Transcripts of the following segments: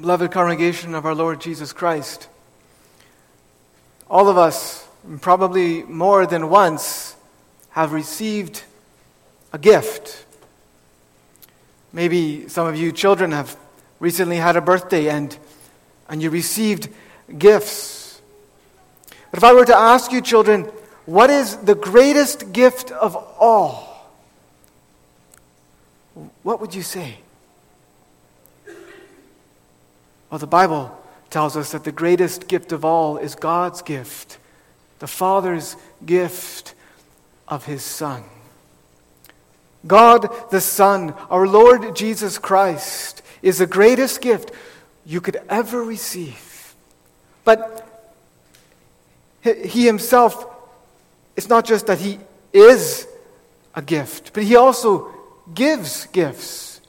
Beloved congregation of our Lord Jesus Christ, all of us, probably more than once, have received a gift. Maybe some of you children have recently had a birthday and, and you received gifts. But if I were to ask you, children, what is the greatest gift of all? What would you say? Well, the Bible tells us that the greatest gift of all is God's gift, the Father's gift of His Son. God the Son, our Lord Jesus Christ, is the greatest gift you could ever receive. But He Himself, it's not just that He is a gift, but He also gives gifts.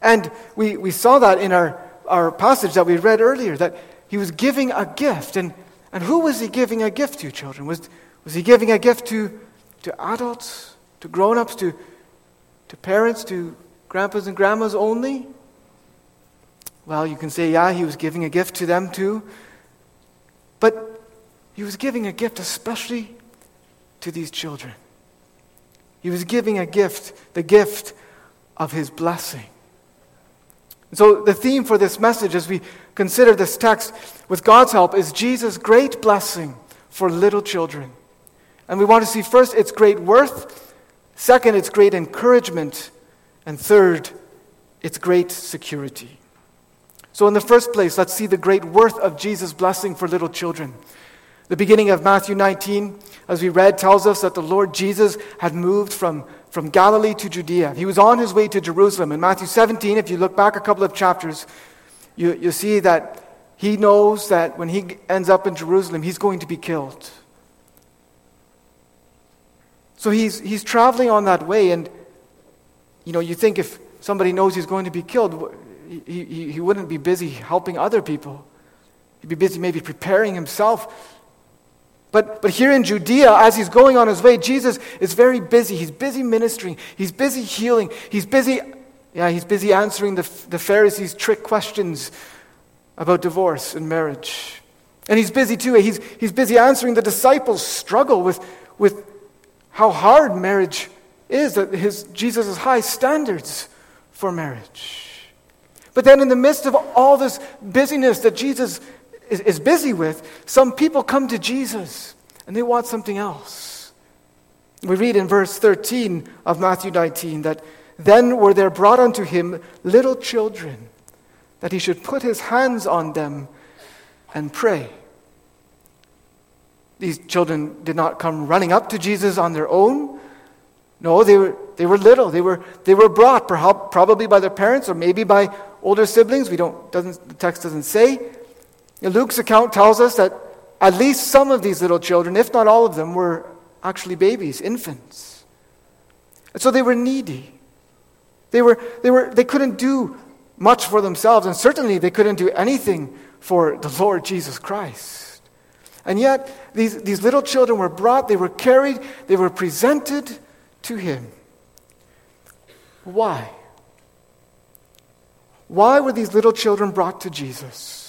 And we, we saw that in our, our passage that we read earlier, that He was giving a gift. And, and who was He giving a gift to, children? Was, was He giving a gift to, to adults, to grown ups, to to parents, to grandpas and grandmas only? Well, you can say, yeah, he was giving a gift to them too. But he was giving a gift especially to these children. He was giving a gift, the gift of his blessing. So, the theme for this message as we consider this text with God's help is Jesus' great blessing for little children. And we want to see first its great worth Second, it's great encouragement. And third, it's great security. So, in the first place, let's see the great worth of Jesus' blessing for little children. The beginning of Matthew 19, as we read, tells us that the Lord Jesus had moved from, from Galilee to Judea. He was on his way to Jerusalem. In Matthew 17, if you look back a couple of chapters, you, you see that he knows that when he ends up in Jerusalem, he's going to be killed. So he's, he's traveling on that way, and you know, you think if somebody knows he's going to be killed, he, he, he wouldn't be busy helping other people. He'd be busy maybe preparing himself. But, but here in Judea, as he's going on his way, Jesus is very busy. He's busy ministering. He's busy healing. He's busy, yeah, he's busy answering the, the Pharisees' trick questions about divorce and marriage. And he's busy too. He's, he's busy answering the disciples' struggle with, with how hard marriage is, that his, Jesus' high standards for marriage. But then, in the midst of all this busyness that Jesus is, is busy with, some people come to Jesus and they want something else. We read in verse 13 of Matthew 19 that then were there brought unto him little children, that he should put his hands on them and pray. These children did not come running up to Jesus on their own. No, they were, they were little. They were, they were brought, perhaps, probably by their parents or maybe by older siblings. We don't, doesn't, the text doesn't say. Luke's account tells us that at least some of these little children, if not all of them, were actually babies, infants. And so they were needy. They, were, they, were, they couldn't do much for themselves, and certainly they couldn't do anything for the Lord Jesus Christ. And yet, these, these little children were brought, they were carried, they were presented to him. Why? Why were these little children brought to Jesus?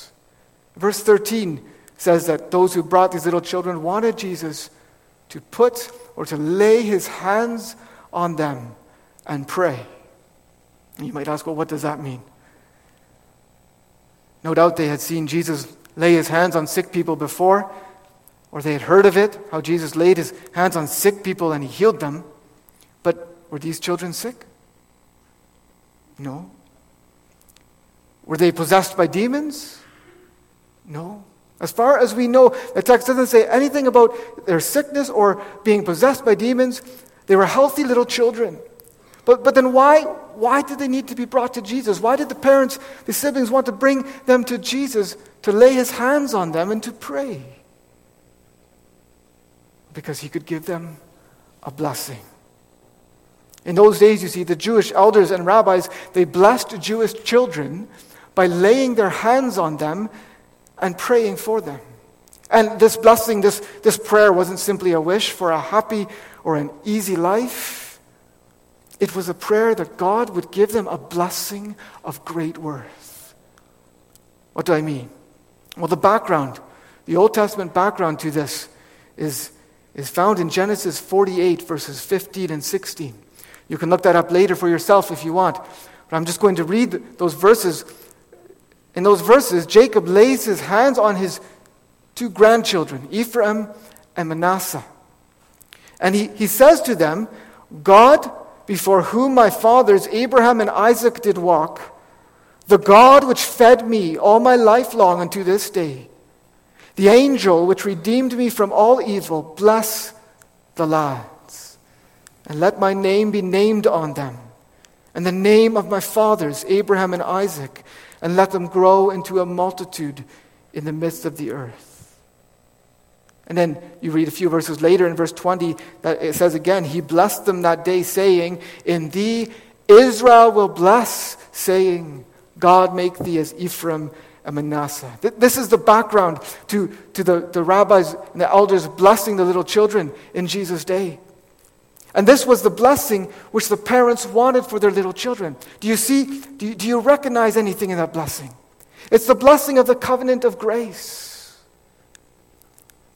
Verse 13 says that those who brought these little children wanted Jesus to put or to lay his hands on them and pray. You might ask, well, what does that mean? No doubt they had seen Jesus lay his hands on sick people before, or they had heard of it, how Jesus laid his hands on sick people and he healed them. But were these children sick? No. Were they possessed by demons? No. As far as we know, the text doesn't say anything about their sickness or being possessed by demons. They were healthy little children. But, but then why, why did they need to be brought to Jesus? Why did the parents, the siblings, want to bring them to Jesus to lay his hands on them and to pray? Because he could give them a blessing. In those days, you see, the Jewish elders and rabbis, they blessed Jewish children by laying their hands on them and praying for them. And this blessing, this, this prayer wasn't simply a wish for a happy or an easy life. It was a prayer that God would give them a blessing of great worth. What do I mean? Well, the background, the Old Testament background to this is, is found in Genesis 48, verses 15 and 16. You can look that up later for yourself if you want. But I'm just going to read those verses. In those verses, Jacob lays his hands on his two grandchildren, Ephraim and Manasseh. And he, he says to them, God, before whom my fathers Abraham and Isaac did walk, the God which fed me all my life long unto this day, the angel which redeemed me from all evil, bless the lads, and let my name be named on them, and the name of my fathers, Abraham and Isaac, and let them grow into a multitude in the midst of the earth. And then you read a few verses later in verse 20 that it says again, He blessed them that day, saying, In thee Israel will bless, saying, God make thee as Ephraim and Manasseh. This is the background to, to the, the rabbis and the elders blessing the little children in Jesus' day. And this was the blessing which the parents wanted for their little children. Do you see? Do you, do you recognize anything in that blessing? It's the blessing of the covenant of grace.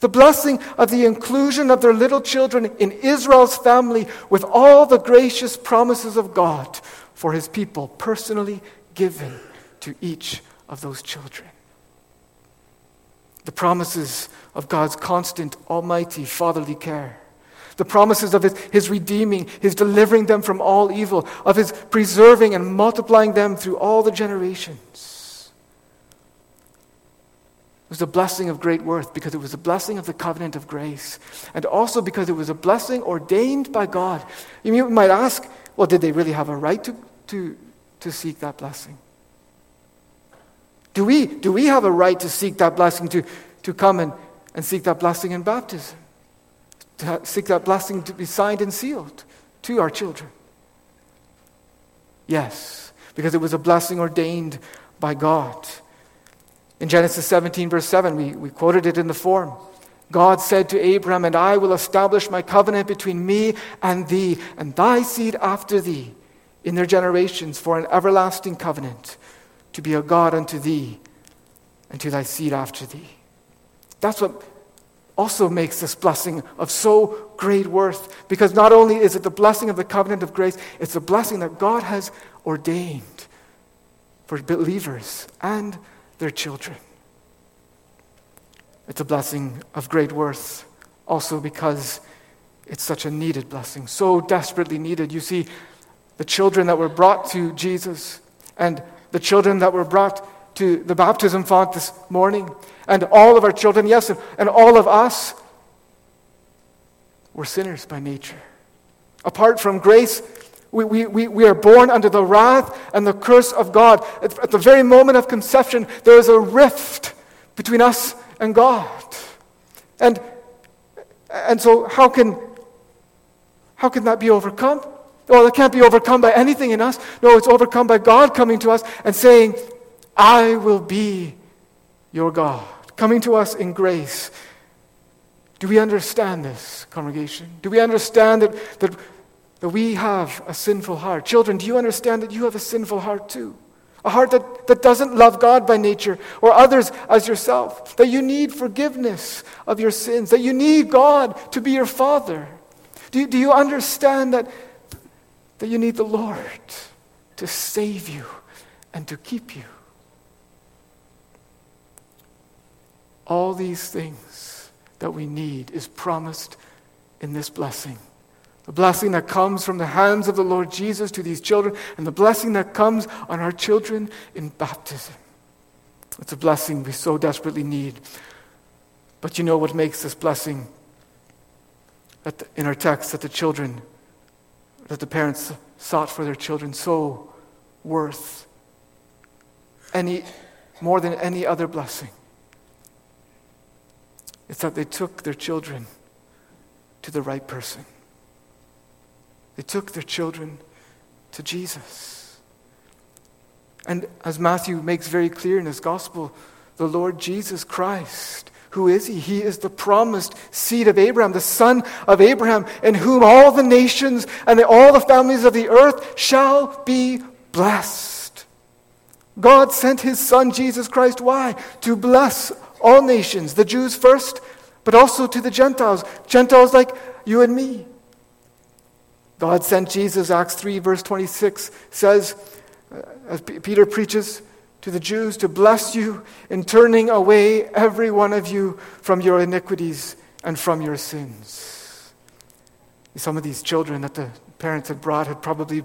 The blessing of the inclusion of their little children in Israel's family with all the gracious promises of God for his people, personally given to each of those children. The promises of God's constant, almighty, fatherly care. The promises of his, his redeeming, his delivering them from all evil, of his preserving and multiplying them through all the generations. It was a blessing of great worth because it was a blessing of the covenant of grace. And also because it was a blessing ordained by God. You might ask, well, did they really have a right to, to, to seek that blessing? Do we, do we have a right to seek that blessing, to, to come and, and seek that blessing in baptism? To seek that blessing to be signed and sealed to our children? Yes, because it was a blessing ordained by God. In Genesis 17, verse 7, we, we quoted it in the form. God said to Abraham, And I will establish my covenant between me and thee, and thy seed after thee, in their generations, for an everlasting covenant, to be a God unto thee, and to thy seed after thee. That's what also makes this blessing of so great worth, because not only is it the blessing of the covenant of grace, it's a blessing that God has ordained for believers and their children. It's a blessing of great worth, also because it's such a needed blessing, so desperately needed. You see, the children that were brought to Jesus and the children that were brought to the baptism font this morning, and all of our children, yes, and all of us were sinners by nature. Apart from grace, we, we, we are born under the wrath and the curse of God. At, at the very moment of conception, there is a rift between us and God. And, and so, how can, how can that be overcome? Well, it can't be overcome by anything in us. No, it's overcome by God coming to us and saying, I will be your God, coming to us in grace. Do we understand this, congregation? Do we understand that, that that we have a sinful heart. Children, do you understand that you have a sinful heart too? A heart that, that doesn't love God by nature or others as yourself. That you need forgiveness of your sins. That you need God to be your Father. Do you, do you understand that, that you need the Lord to save you and to keep you? All these things that we need is promised in this blessing the blessing that comes from the hands of the Lord Jesus to these children, and the blessing that comes on our children in baptism. It's a blessing we so desperately need. But you know what makes this blessing the, in our text that the children, that the parents sought for their children so worth any more than any other blessing? It's that they took their children to the right person. They took their children to Jesus. And as Matthew makes very clear in his gospel, the Lord Jesus Christ, who is he? He is the promised seed of Abraham, the son of Abraham, in whom all the nations and all the families of the earth shall be blessed. God sent his Son, Jesus Christ. Why? To bless all nations, the Jews first, but also to the Gentiles, Gentiles like you and me. God sent Jesus, Acts 3, verse 26 says, uh, as Peter preaches to the Jews, to bless you in turning away every one of you from your iniquities and from your sins. Some of these children that the parents had brought had probably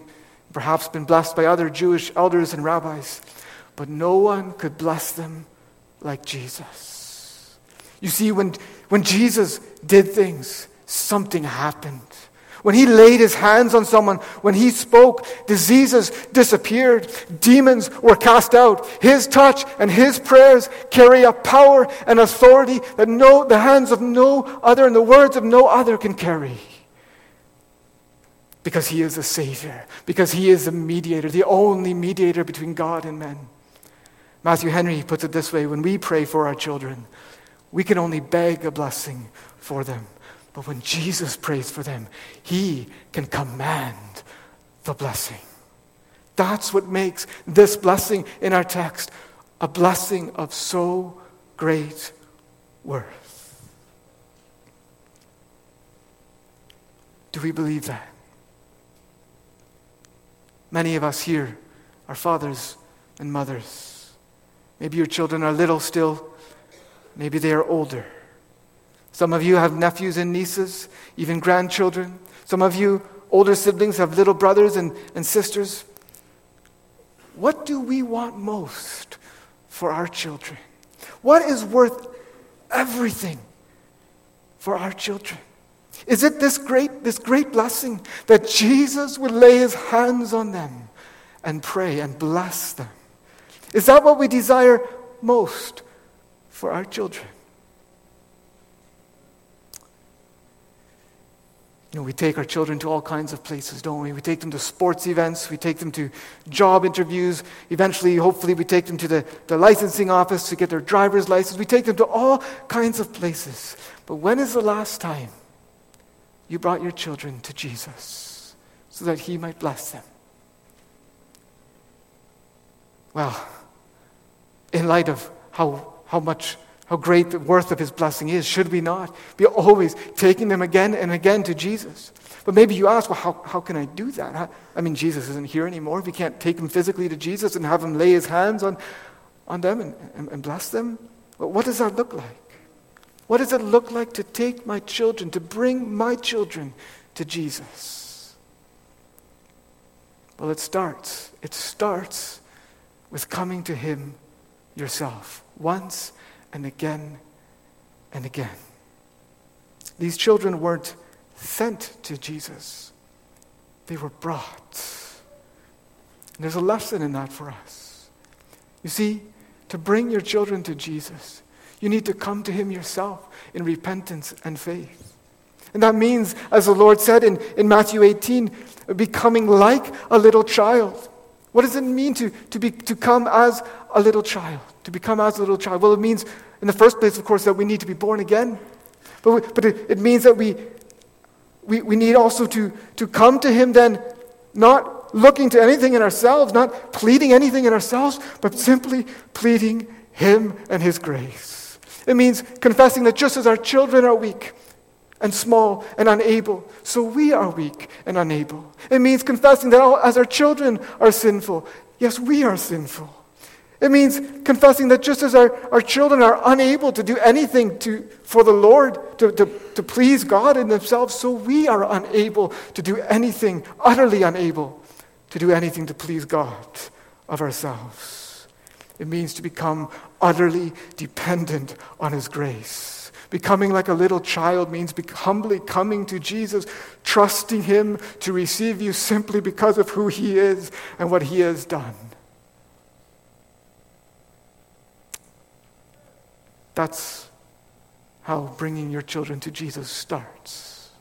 perhaps been blessed by other Jewish elders and rabbis, but no one could bless them like Jesus. You see, when, when Jesus did things, something happened. When he laid his hands on someone, when he spoke, diseases disappeared, demons were cast out. His touch and his prayers carry a power and authority that no, the hands of no other and the words of no other can carry. Because he is a Savior, because he is a mediator, the only mediator between God and men. Matthew Henry puts it this way when we pray for our children, we can only beg a blessing for them. But when Jesus prays for them, he can command the blessing. That's what makes this blessing in our text a blessing of so great worth. Do we believe that? Many of us here are fathers and mothers. Maybe your children are little still, maybe they are older. Some of you have nephews and nieces, even grandchildren. Some of you, older siblings, have little brothers and, and sisters. What do we want most for our children? What is worth everything for our children? Is it this great, this great blessing that Jesus would lay his hands on them and pray and bless them? Is that what we desire most for our children? You know, we take our children to all kinds of places, don't we? We take them to sports events, we take them to job interviews. Eventually, hopefully, we take them to the, the licensing office to get their driver's license. We take them to all kinds of places. But when is the last time you brought your children to Jesus so that He might bless them? Well, in light of how, how much how great the worth of his blessing is, should we not be always taking them again and again to Jesus? But maybe you ask, well, how, how can I do that? How, I mean, Jesus isn't here anymore. We can't take them physically to Jesus and have him lay his hands on, on them and, and, and bless them. But what does that look like? What does it look like to take my children, to bring my children to Jesus? Well, it starts. It starts with coming to him yourself once and again and again. These children weren't sent to Jesus, they were brought. And there's a lesson in that for us. You see, to bring your children to Jesus, you need to come to Him yourself in repentance and faith. And that means, as the Lord said in, in Matthew 18, becoming like a little child. What does it mean to, to, be, to come as a little child? To become as a little child? Well, it means in the first place, of course, that we need to be born again. But, we, but it, it means that we, we, we need also to, to come to Him then, not looking to anything in ourselves, not pleading anything in ourselves, but simply pleading Him and His grace. It means confessing that just as our children are weak, and small and unable. So we are weak and unable. It means confessing that all, as our children are sinful, yes, we are sinful. It means confessing that just as our, our children are unable to do anything to, for the Lord, to, to, to please God in themselves, so we are unable to do anything, utterly unable to do anything to please God of ourselves. It means to become utterly dependent on His grace. Becoming like a little child means humbly coming to Jesus, trusting Him to receive you simply because of who He is and what He has done. That's how bringing your children to Jesus starts.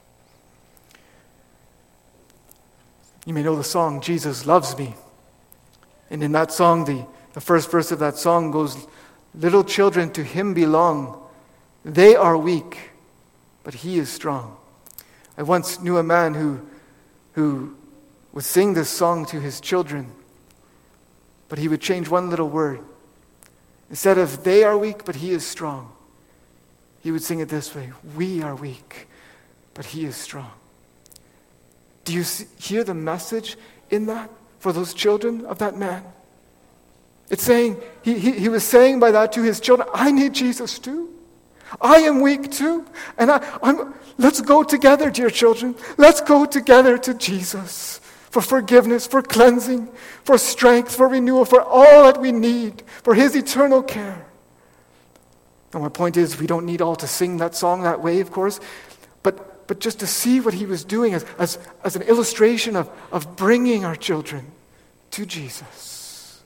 You may know the song, Jesus Loves Me. And in that song, the, the first verse of that song goes, Little children to him belong. They are weak, but he is strong. I once knew a man who, who would sing this song to his children but he would change one little word. Instead of they are weak, but he is strong, he would sing it this way We are weak, but he is strong. Do you see, hear the message in that for those children of that man? It's saying, he, he, he was saying by that to his children, I need Jesus too. I am weak too. And I, I'm, let's go together, dear children. Let's go together to Jesus for forgiveness, for cleansing, for strength, for renewal, for all that we need, for his eternal care. And my point is, we don't need all to sing that song that way, of course, but, but just to see what he was doing as, as, as an illustration of, of bringing our children to Jesus.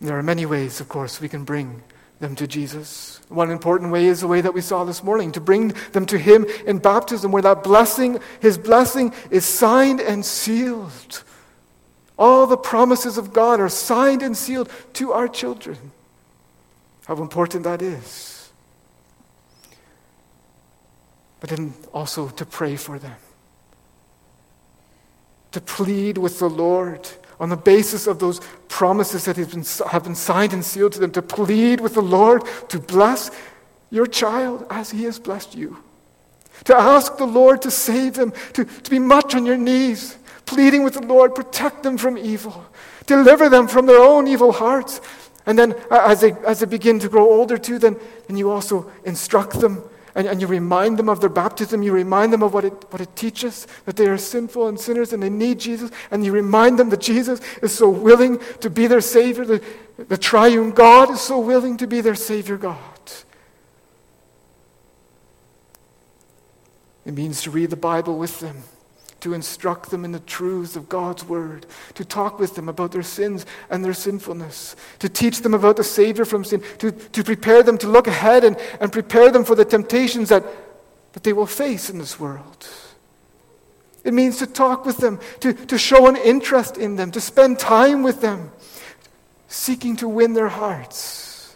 There are many ways, of course, we can bring them to Jesus. One important way is the way that we saw this morning to bring them to Him in baptism, where that blessing, His blessing, is signed and sealed. All the promises of God are signed and sealed to our children. How important that is. But then also to pray for them, to plead with the Lord on the basis of those promises that have been, signed and sealed to them, to plead with the Lord to bless your child as he has blessed you. To ask the Lord to save them, to, to be much on your knees, pleading with the Lord, protect them from evil, deliver them from their own evil hearts. And then as they, as they begin to grow older too, then, then you also instruct them and, and you remind them of their baptism. You remind them of what it, what it teaches that they are sinful and sinners and they need Jesus. And you remind them that Jesus is so willing to be their Savior. The, the triune God is so willing to be their Savior God. It means to read the Bible with them to instruct them in the truths of God's word, to talk with them about their sins and their sinfulness, to teach them about the Savior from sin, to, to prepare them to look ahead and, and prepare them for the temptations that, that they will face in this world. It means to talk with them, to, to show an interest in them, to spend time with them, seeking to win their hearts,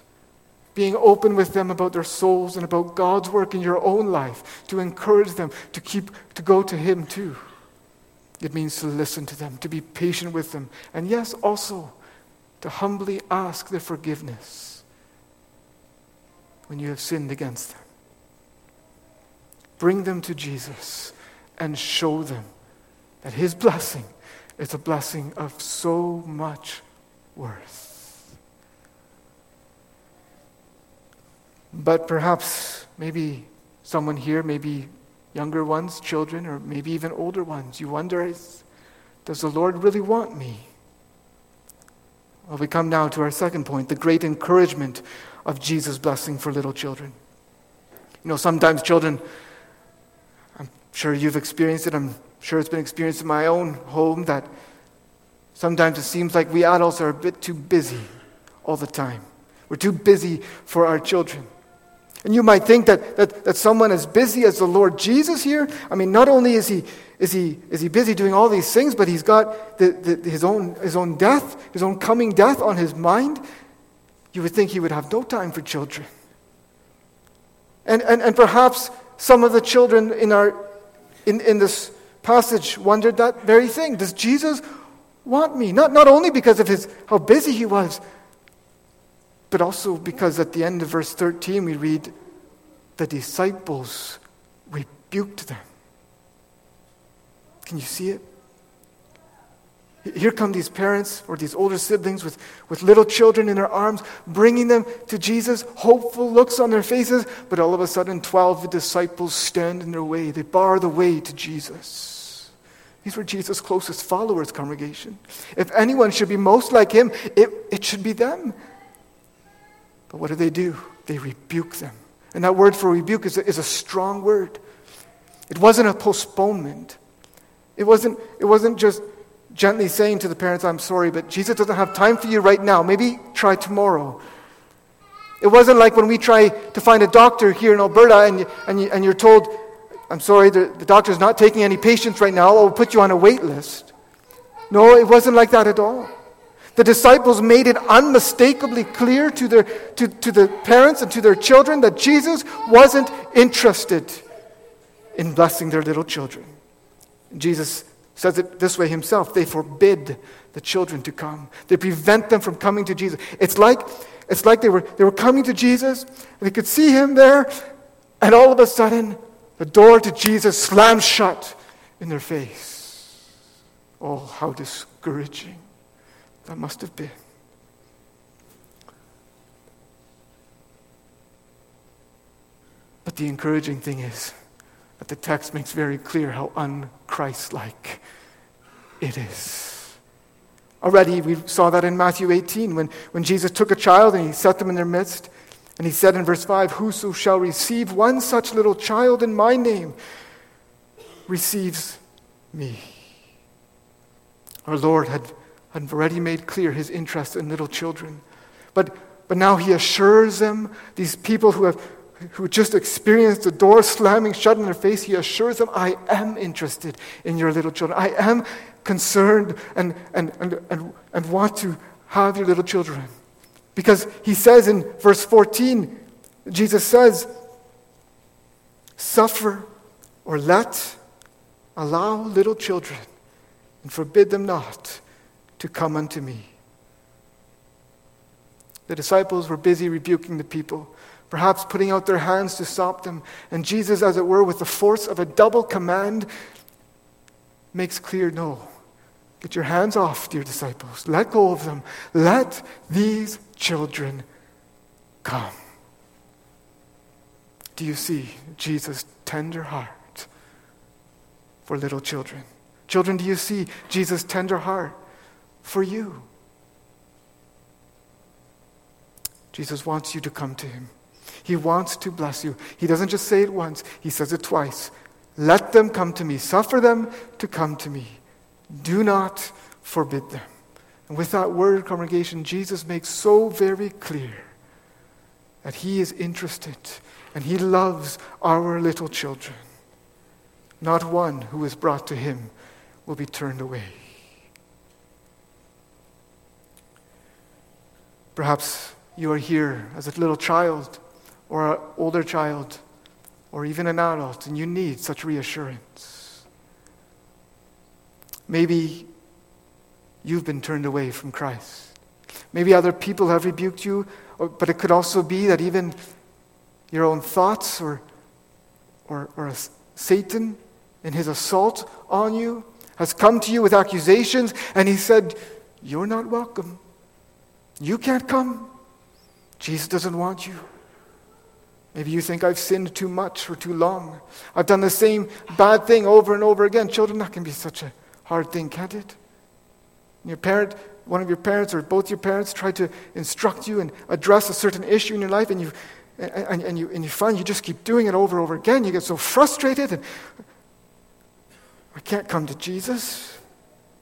being open with them about their souls and about God's work in your own life, to encourage them to keep to go to Him too. It means to listen to them, to be patient with them, and yes, also to humbly ask their forgiveness when you have sinned against them. Bring them to Jesus and show them that His blessing is a blessing of so much worth. But perhaps, maybe someone here, maybe younger ones, children, or maybe even older ones. You wonder, does the Lord really want me? Well, we come now to our second point the great encouragement of Jesus' blessing for little children. You know, sometimes children, I'm sure you've experienced it, I'm sure it's been experienced in my own home, that sometimes it seems like we adults are a bit too busy all the time. We're too busy for our children. And you might think that, that, that someone as busy as the Lord Jesus here, I mean, not only is he, is he, is he busy doing all these things, but he's got the, the, his, own, his own death, his own coming death on his mind. You would think he would have no time for children. And, and, and perhaps some of the children in, our, in, in this passage wondered that very thing. Does Jesus want me? Not, not only because of his, how busy he was, but also because at the end of verse 13 we read, the disciples rebuked them. Can you see it? Here come these parents or these older siblings with, with little children in their arms, bringing them to Jesus, hopeful looks on their faces, but all of a sudden, 12 disciples stand in their way. They bar the way to Jesus. These were Jesus' closest followers, congregation. If anyone should be most like him, it, it should be them. But what do they do? They rebuke them. And that word for rebuke is a, is a strong word. It wasn't a postponement. It wasn't, it wasn't just gently saying to the parents, I'm sorry, but Jesus doesn't have time for you right now. Maybe try tomorrow. It wasn't like when we try to find a doctor here in Alberta and, you, and, you, and you're told, I'm sorry, the, the doctor's not taking any patients right now. I'll put you on a wait list. No, it wasn't like that at all. The disciples made it unmistakably clear to, their, to, to the parents and to their children that Jesus wasn't interested in blessing their little children. Jesus says it this way himself they forbid the children to come. They prevent them from coming to jesus. It's like it's like they were they were coming to jesus and they could see him there and all of a sudden the door to jesus slams shut in their face. Oh how discouraging that must have been but the encouraging thing is that the text makes very clear how unchristlike it is. Already, we saw that in Matthew 18 when, when Jesus took a child and he set them in their midst. And he said in verse 5 Whoso shall receive one such little child in my name receives me. Our Lord had, had already made clear his interest in little children. But, but now he assures them, these people who have who just experienced the door slamming shut in their face, he assures them, I am interested in your little children. I am concerned and, and, and, and, and want to have your little children. Because he says in verse 14, Jesus says, Suffer or let, allow little children, and forbid them not to come unto me. The disciples were busy rebuking the people perhaps putting out their hands to stop them. And Jesus, as it were, with the force of a double command, makes clear no. Get your hands off, dear disciples. Let go of them. Let these children come. Do you see Jesus' tender heart for little children? Children, do you see Jesus' tender heart for you? Jesus wants you to come to him. He wants to bless you. He doesn't just say it once, he says it twice. Let them come to me. Suffer them to come to me. Do not forbid them. And with that word, congregation, Jesus makes so very clear that he is interested and he loves our little children. Not one who is brought to him will be turned away. Perhaps you are here as a little child or an older child or even an adult, and you need such reassurance. Maybe you've been turned away from Christ. Maybe other people have rebuked you, but it could also be that even your own thoughts or, or, or Satan in his assault on you has come to you with accusations, and he said, You're not welcome. You can't come. Jesus doesn't want you. Maybe you think I've sinned too much for too long. I've done the same bad thing over and over again. Children, that can be such a hard thing, can't it? Your parent, one of your parents or both your parents try to instruct you and address a certain issue in your life, and you, and, and, you, and you find you just keep doing it over and over again. You get so frustrated, and I can't come to Jesus.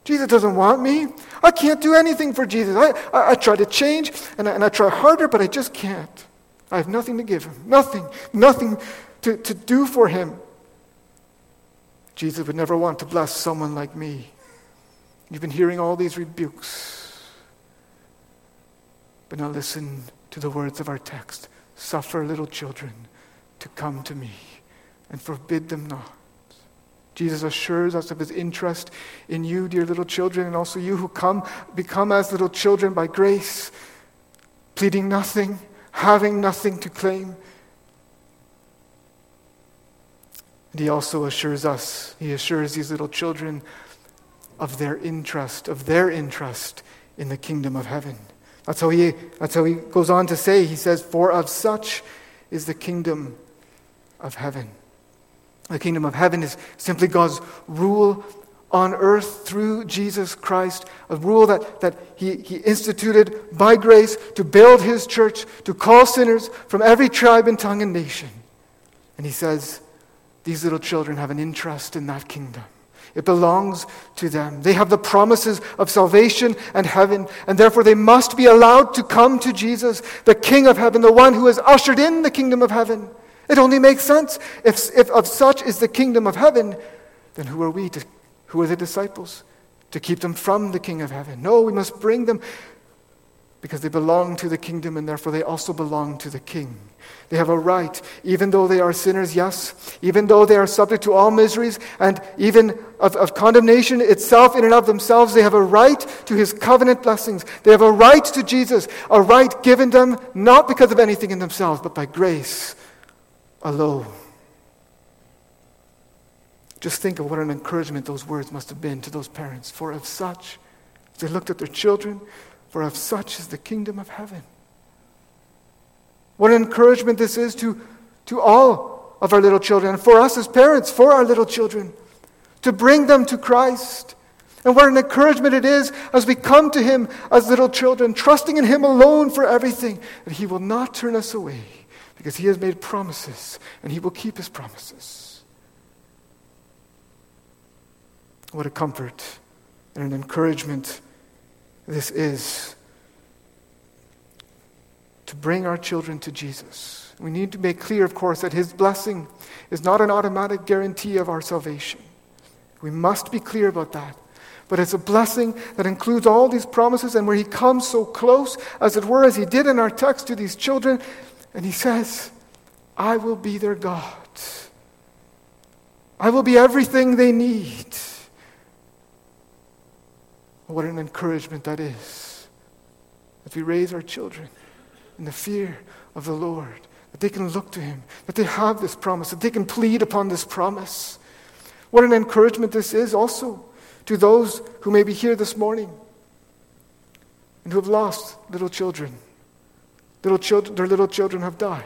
Jesus doesn't want me. I can't do anything for Jesus. I, I, I try to change, and I, and I try harder, but I just can't. I have nothing to give him, nothing, nothing to, to do for him. Jesus would never want to bless someone like me. You've been hearing all these rebukes. But now listen to the words of our text Suffer little children to come to me and forbid them not. Jesus assures us of his interest in you, dear little children, and also you who come, become as little children by grace, pleading nothing having nothing to claim. And he also assures us, he assures these little children of their interest, of their interest in the kingdom of heaven. That's how he, that's how he goes on to say, he says, For of such is the kingdom of heaven. The kingdom of heaven is simply God's rule on earth through Jesus Christ, a rule that, that he, he instituted by grace to build his church, to call sinners from every tribe and tongue and nation. And he says, these little children have an interest in that kingdom. It belongs to them. They have the promises of salvation and heaven, and therefore they must be allowed to come to Jesus, the King of heaven, the one who has ushered in the kingdom of heaven. It only makes sense. If, if of such is the kingdom of heaven, then who are we to who are the disciples? To keep them from the King of heaven. No, we must bring them because they belong to the kingdom and therefore they also belong to the king. They have a right, even though they are sinners, yes, even though they are subject to all miseries and even of, of condemnation itself in and of themselves, they have a right to his covenant blessings. They have a right to Jesus, a right given them not because of anything in themselves, but by grace alone. Just think of what an encouragement those words must have been to those parents. For of such, they looked at their children, for of such is the kingdom of heaven. What an encouragement this is to, to all of our little children, for us as parents, for our little children, to bring them to Christ. And what an encouragement it is as we come to Him as little children, trusting in Him alone for everything, that He will not turn us away because He has made promises and He will keep His promises. What a comfort and an encouragement this is to bring our children to Jesus. We need to make clear, of course, that His blessing is not an automatic guarantee of our salvation. We must be clear about that. But it's a blessing that includes all these promises and where He comes so close, as it were, as He did in our text to these children, and He says, I will be their God. I will be everything they need. What an encouragement that is. As we raise our children in the fear of the Lord, that they can look to Him, that they have this promise, that they can plead upon this promise. What an encouragement this is also to those who may be here this morning and who have lost little children. Little children their little children have died.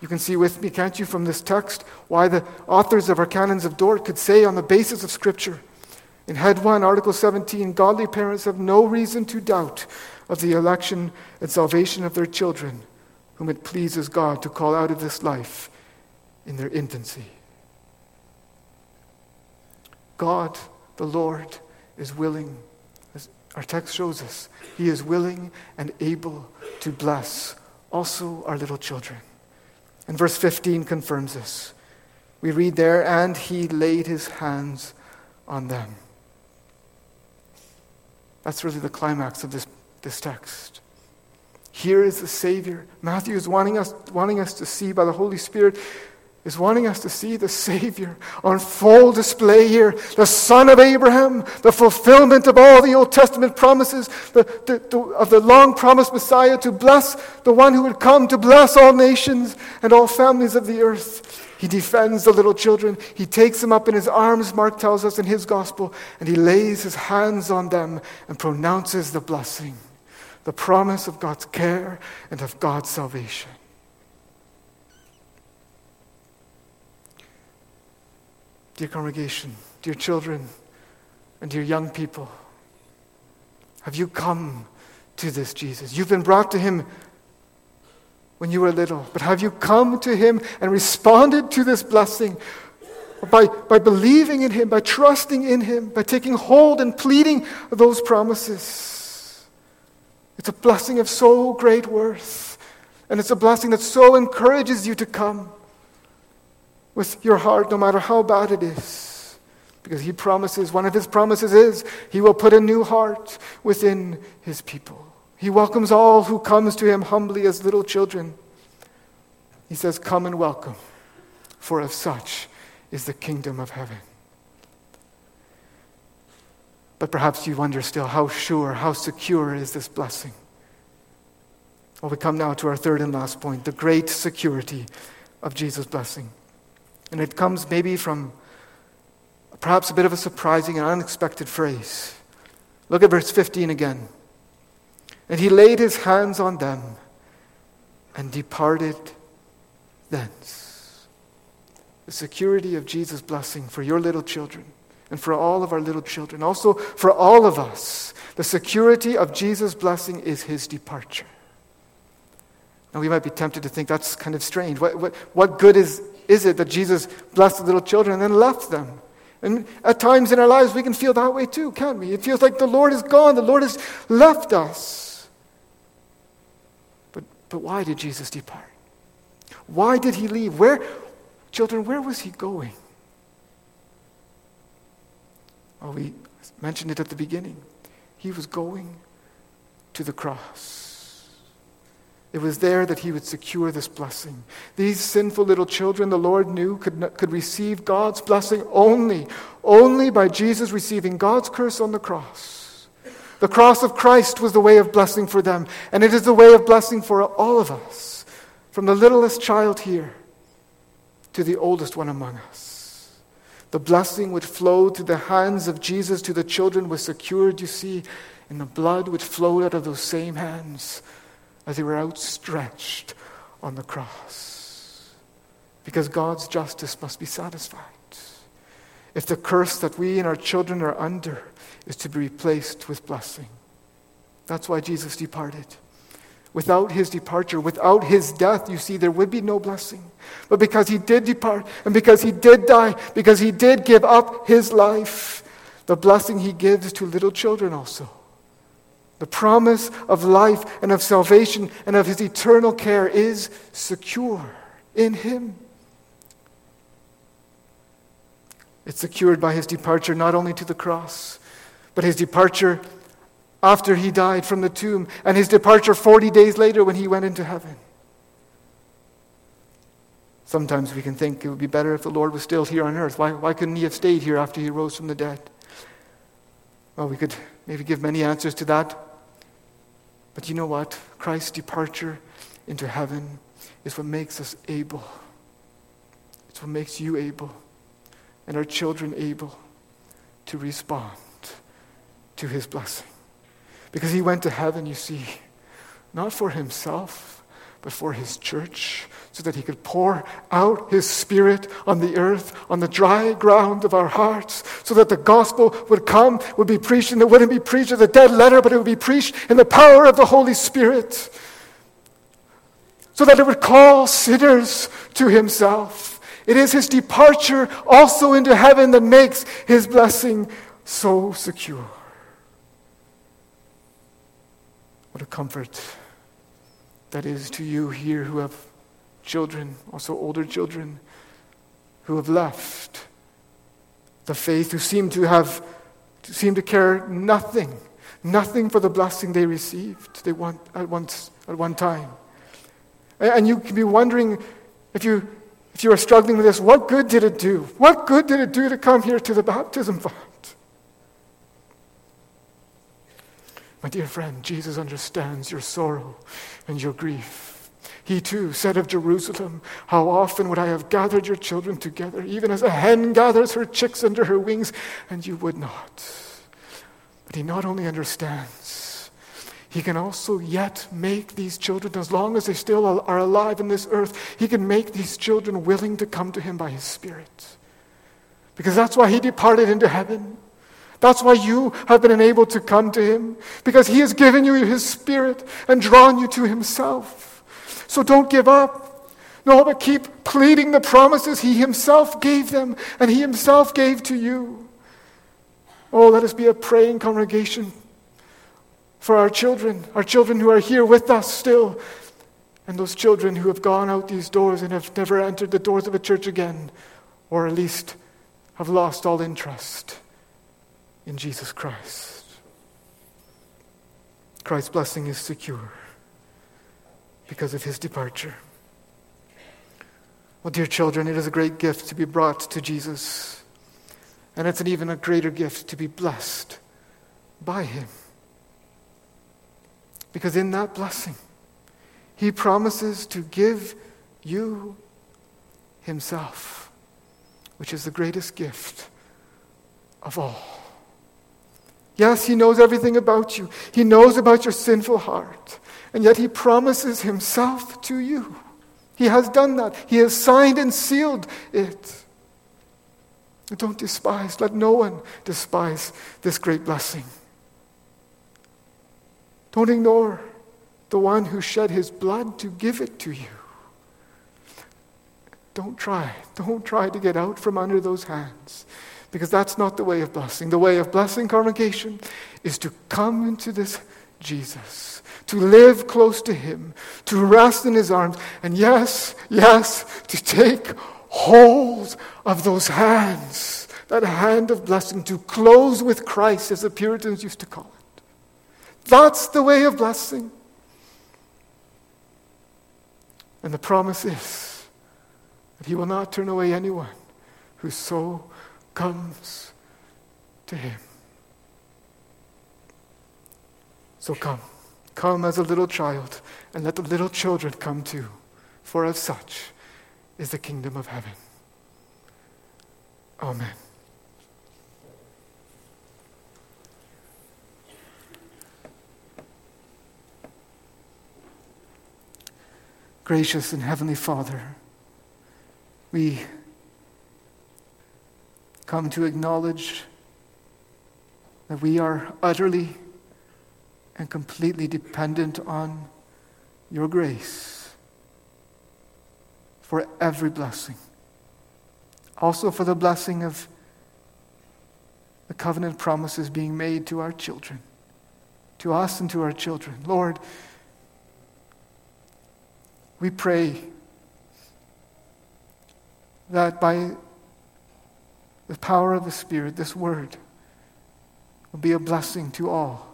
You can see with me, can't you, from this text, why the authors of our canons of Dort could say on the basis of Scripture in Head 1, Article 17, godly parents have no reason to doubt of the election and salvation of their children, whom it pleases God to call out of this life in their infancy. God, the Lord, is willing, our text shows us, He is willing and able to bless also our little children. And verse 15 confirms this. We read there, and He laid His hands on them. That's really the climax of this, this text. Here is the Savior. Matthew is wanting us, wanting us to see by the Holy Spirit, is wanting us to see the Savior on full display here. The Son of Abraham, the fulfillment of all the Old Testament promises, the, the, the, of the long promised Messiah to bless the one who would come to bless all nations and all families of the earth. He defends the little children. He takes them up in his arms, Mark tells us in his gospel, and he lays his hands on them and pronounces the blessing, the promise of God's care and of God's salvation. Dear congregation, dear children, and dear young people, have you come to this Jesus? You've been brought to him when you were little, but have you come to Him and responded to this blessing by, by believing in Him, by trusting in Him, by taking hold and pleading those promises? It's a blessing of so great worth, and it's a blessing that so encourages you to come with your heart, no matter how bad it is. Because He promises, one of His promises is, He will put a new heart within His people. He welcomes all who comes to him humbly as little children. He says, Come and welcome, for of such is the kingdom of heaven. But perhaps you wonder still how sure, how secure is this blessing? Well, we come now to our third and last point the great security of Jesus' blessing. And it comes maybe from perhaps a bit of a surprising and unexpected phrase. Look at verse 15 again. And he laid his hands on them and departed thence. The security of Jesus' blessing for your little children and for all of our little children, also for all of us. The security of Jesus' blessing is his departure. Now, we might be tempted to think that's kind of strange. What, what, what good is, is it that Jesus blessed the little children and then left them? And at times in our lives, we can feel that way too, can't we? It feels like the Lord is gone, the Lord has left us. But but why did Jesus depart? Why did he leave? Where, children, where was he going? Well, we mentioned it at the beginning. He was going to the cross. It was there that he would secure this blessing. These sinful little children, the Lord knew, could, could receive God's blessing only, only by Jesus receiving God's curse on the cross. The cross of Christ was the way of blessing for them, and it is the way of blessing for all of us, from the littlest child here to the oldest one among us. The blessing which flowed through the hands of Jesus to the children was secured, you see, in the blood which flowed out of those same hands as they were outstretched on the cross. Because God's justice must be satisfied. If the curse that we and our children are under is to be replaced with blessing. That's why Jesus departed. Without his departure, without his death, you see, there would be no blessing. But because he did depart, and because he did die, because he did give up his life, the blessing he gives to little children also. The promise of life and of salvation and of his eternal care is secure in him. It's secured by his departure not only to the cross, but his departure after he died from the tomb, and his departure 40 days later when he went into heaven. Sometimes we can think it would be better if the Lord was still here on earth. Why, why couldn't he have stayed here after he rose from the dead? Well, we could maybe give many answers to that. But you know what? Christ's departure into heaven is what makes us able. It's what makes you able and our children able to respond to his blessing. Because he went to heaven, you see, not for himself, but for his church, so that he could pour out his spirit on the earth, on the dry ground of our hearts, so that the gospel would come, would be preached, and it wouldn't be preached as a dead letter, but it would be preached in the power of the Holy Spirit, so that it would call sinners to himself. It is his departure also into heaven that makes his blessing so secure. What a comfort that is to you here who have children, also older children, who have left the faith, who seem to have seem to care nothing, nothing for the blessing they received they want at once at one time. And you can be wondering if you if you are struggling with this, what good did it do? What good did it do to come here to the baptism? My dear friend, Jesus understands your sorrow and your grief. He too said of Jerusalem, How often would I have gathered your children together, even as a hen gathers her chicks under her wings, and you would not. But he not only understands, he can also yet make these children, as long as they still are alive in this earth, he can make these children willing to come to him by his Spirit. Because that's why he departed into heaven. That's why you have been enabled to come to Him, because He has given you His Spirit and drawn you to Himself. So don't give up. No, but keep pleading the promises He Himself gave them and He Himself gave to you. Oh, let us be a praying congregation for our children, our children who are here with us still, and those children who have gone out these doors and have never entered the doors of a church again, or at least have lost all interest in Jesus Christ. Christ's blessing is secure because of his departure. Well, dear children, it is a great gift to be brought to Jesus. And it's an even a greater gift to be blessed by him. Because in that blessing, he promises to give you himself, which is the greatest gift of all. Yes, He knows everything about you. He knows about your sinful heart. And yet He promises Himself to you. He has done that. He has signed and sealed it. Don't despise, let no one despise this great blessing. Don't ignore the one who shed his blood to give it to you. Don't try. Don't try to get out from under those hands. Because that's not the way of blessing. The way of blessing, congregation, is to come into this Jesus, to live close to Him, to rest in His arms, and yes, yes, to take hold of those hands, that hand of blessing, to close with Christ, as the Puritans used to call it. That's the way of blessing. And the promise is that He will not turn away anyone who so comes to Him. So come, come as a little child, and let the little children come too, for of such is the kingdom of heaven. Amen. Gracious and Heavenly Father, we come to acknowledge that we are utterly and completely dependent on your grace for every blessing. Also, for the blessing of the covenant promises being made to our children, to us and to our children. Lord, we pray that by the power of the Spirit, this word will be a blessing to all.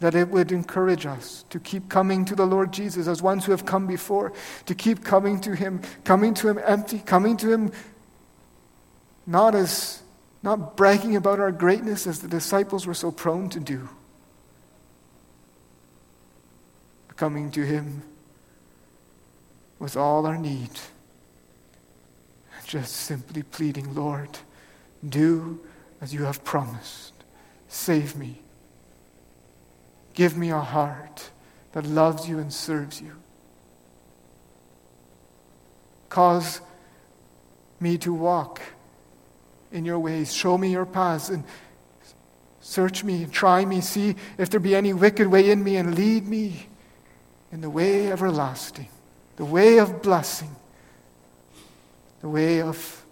That it would encourage us to keep coming to the Lord Jesus as ones who have come before, to keep coming to Him, coming to Him empty, coming to Him not as not bragging about our greatness as the disciples were so prone to do, coming to Him with all our need. Just simply pleading, Lord, do as you have promised. Save me. Give me a heart that loves you and serves you. Cause me to walk in your ways. Show me your paths and search me and try me. See if there be any wicked way in me and lead me in the way everlasting the way of blessing, the way of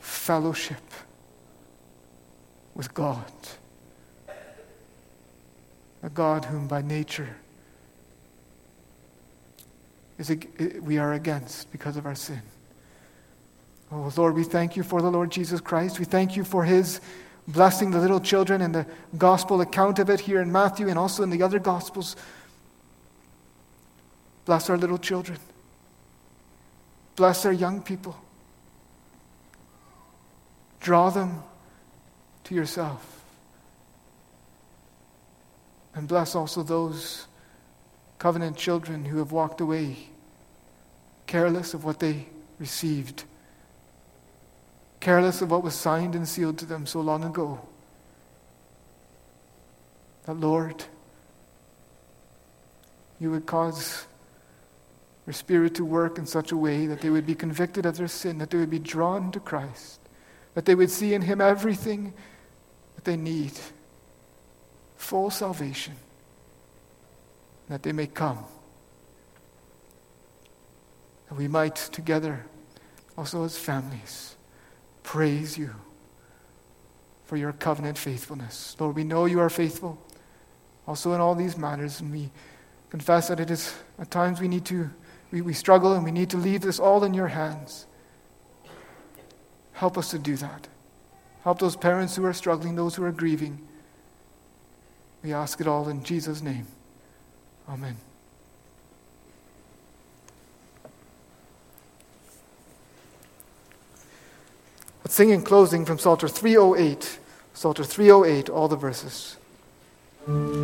fellowship with God. A God whom by nature is we are against because of our sin. Oh, Lord, we thank you for the Lord Jesus Christ. We thank you for his blessing the little children and the gospel account of it here in Matthew and also in the other gospels. Bless our little children. Bless our young people. Draw them to yourself. And bless also those covenant children who have walked away, careless of what they received, careless of what was signed and sealed to them so long ago. That, Lord, you would cause your Spirit to work in such a way that they would be convicted of their sin, that they would be drawn to Christ, that they would see in Him everything that they need full salvation, that they may come. That we might together, also as families, praise you for your covenant faithfulness. Lord, we know you are faithful also in all these matters, and we confess that it is at times we need to we, we struggle and we need to leave this all in your hands. Help us to do that. Help those parents who are struggling, those who are grieving. We ask it all in Jesus' name. Amen. Let's sing in closing from Psalter 308. Psalter 308, all the verses.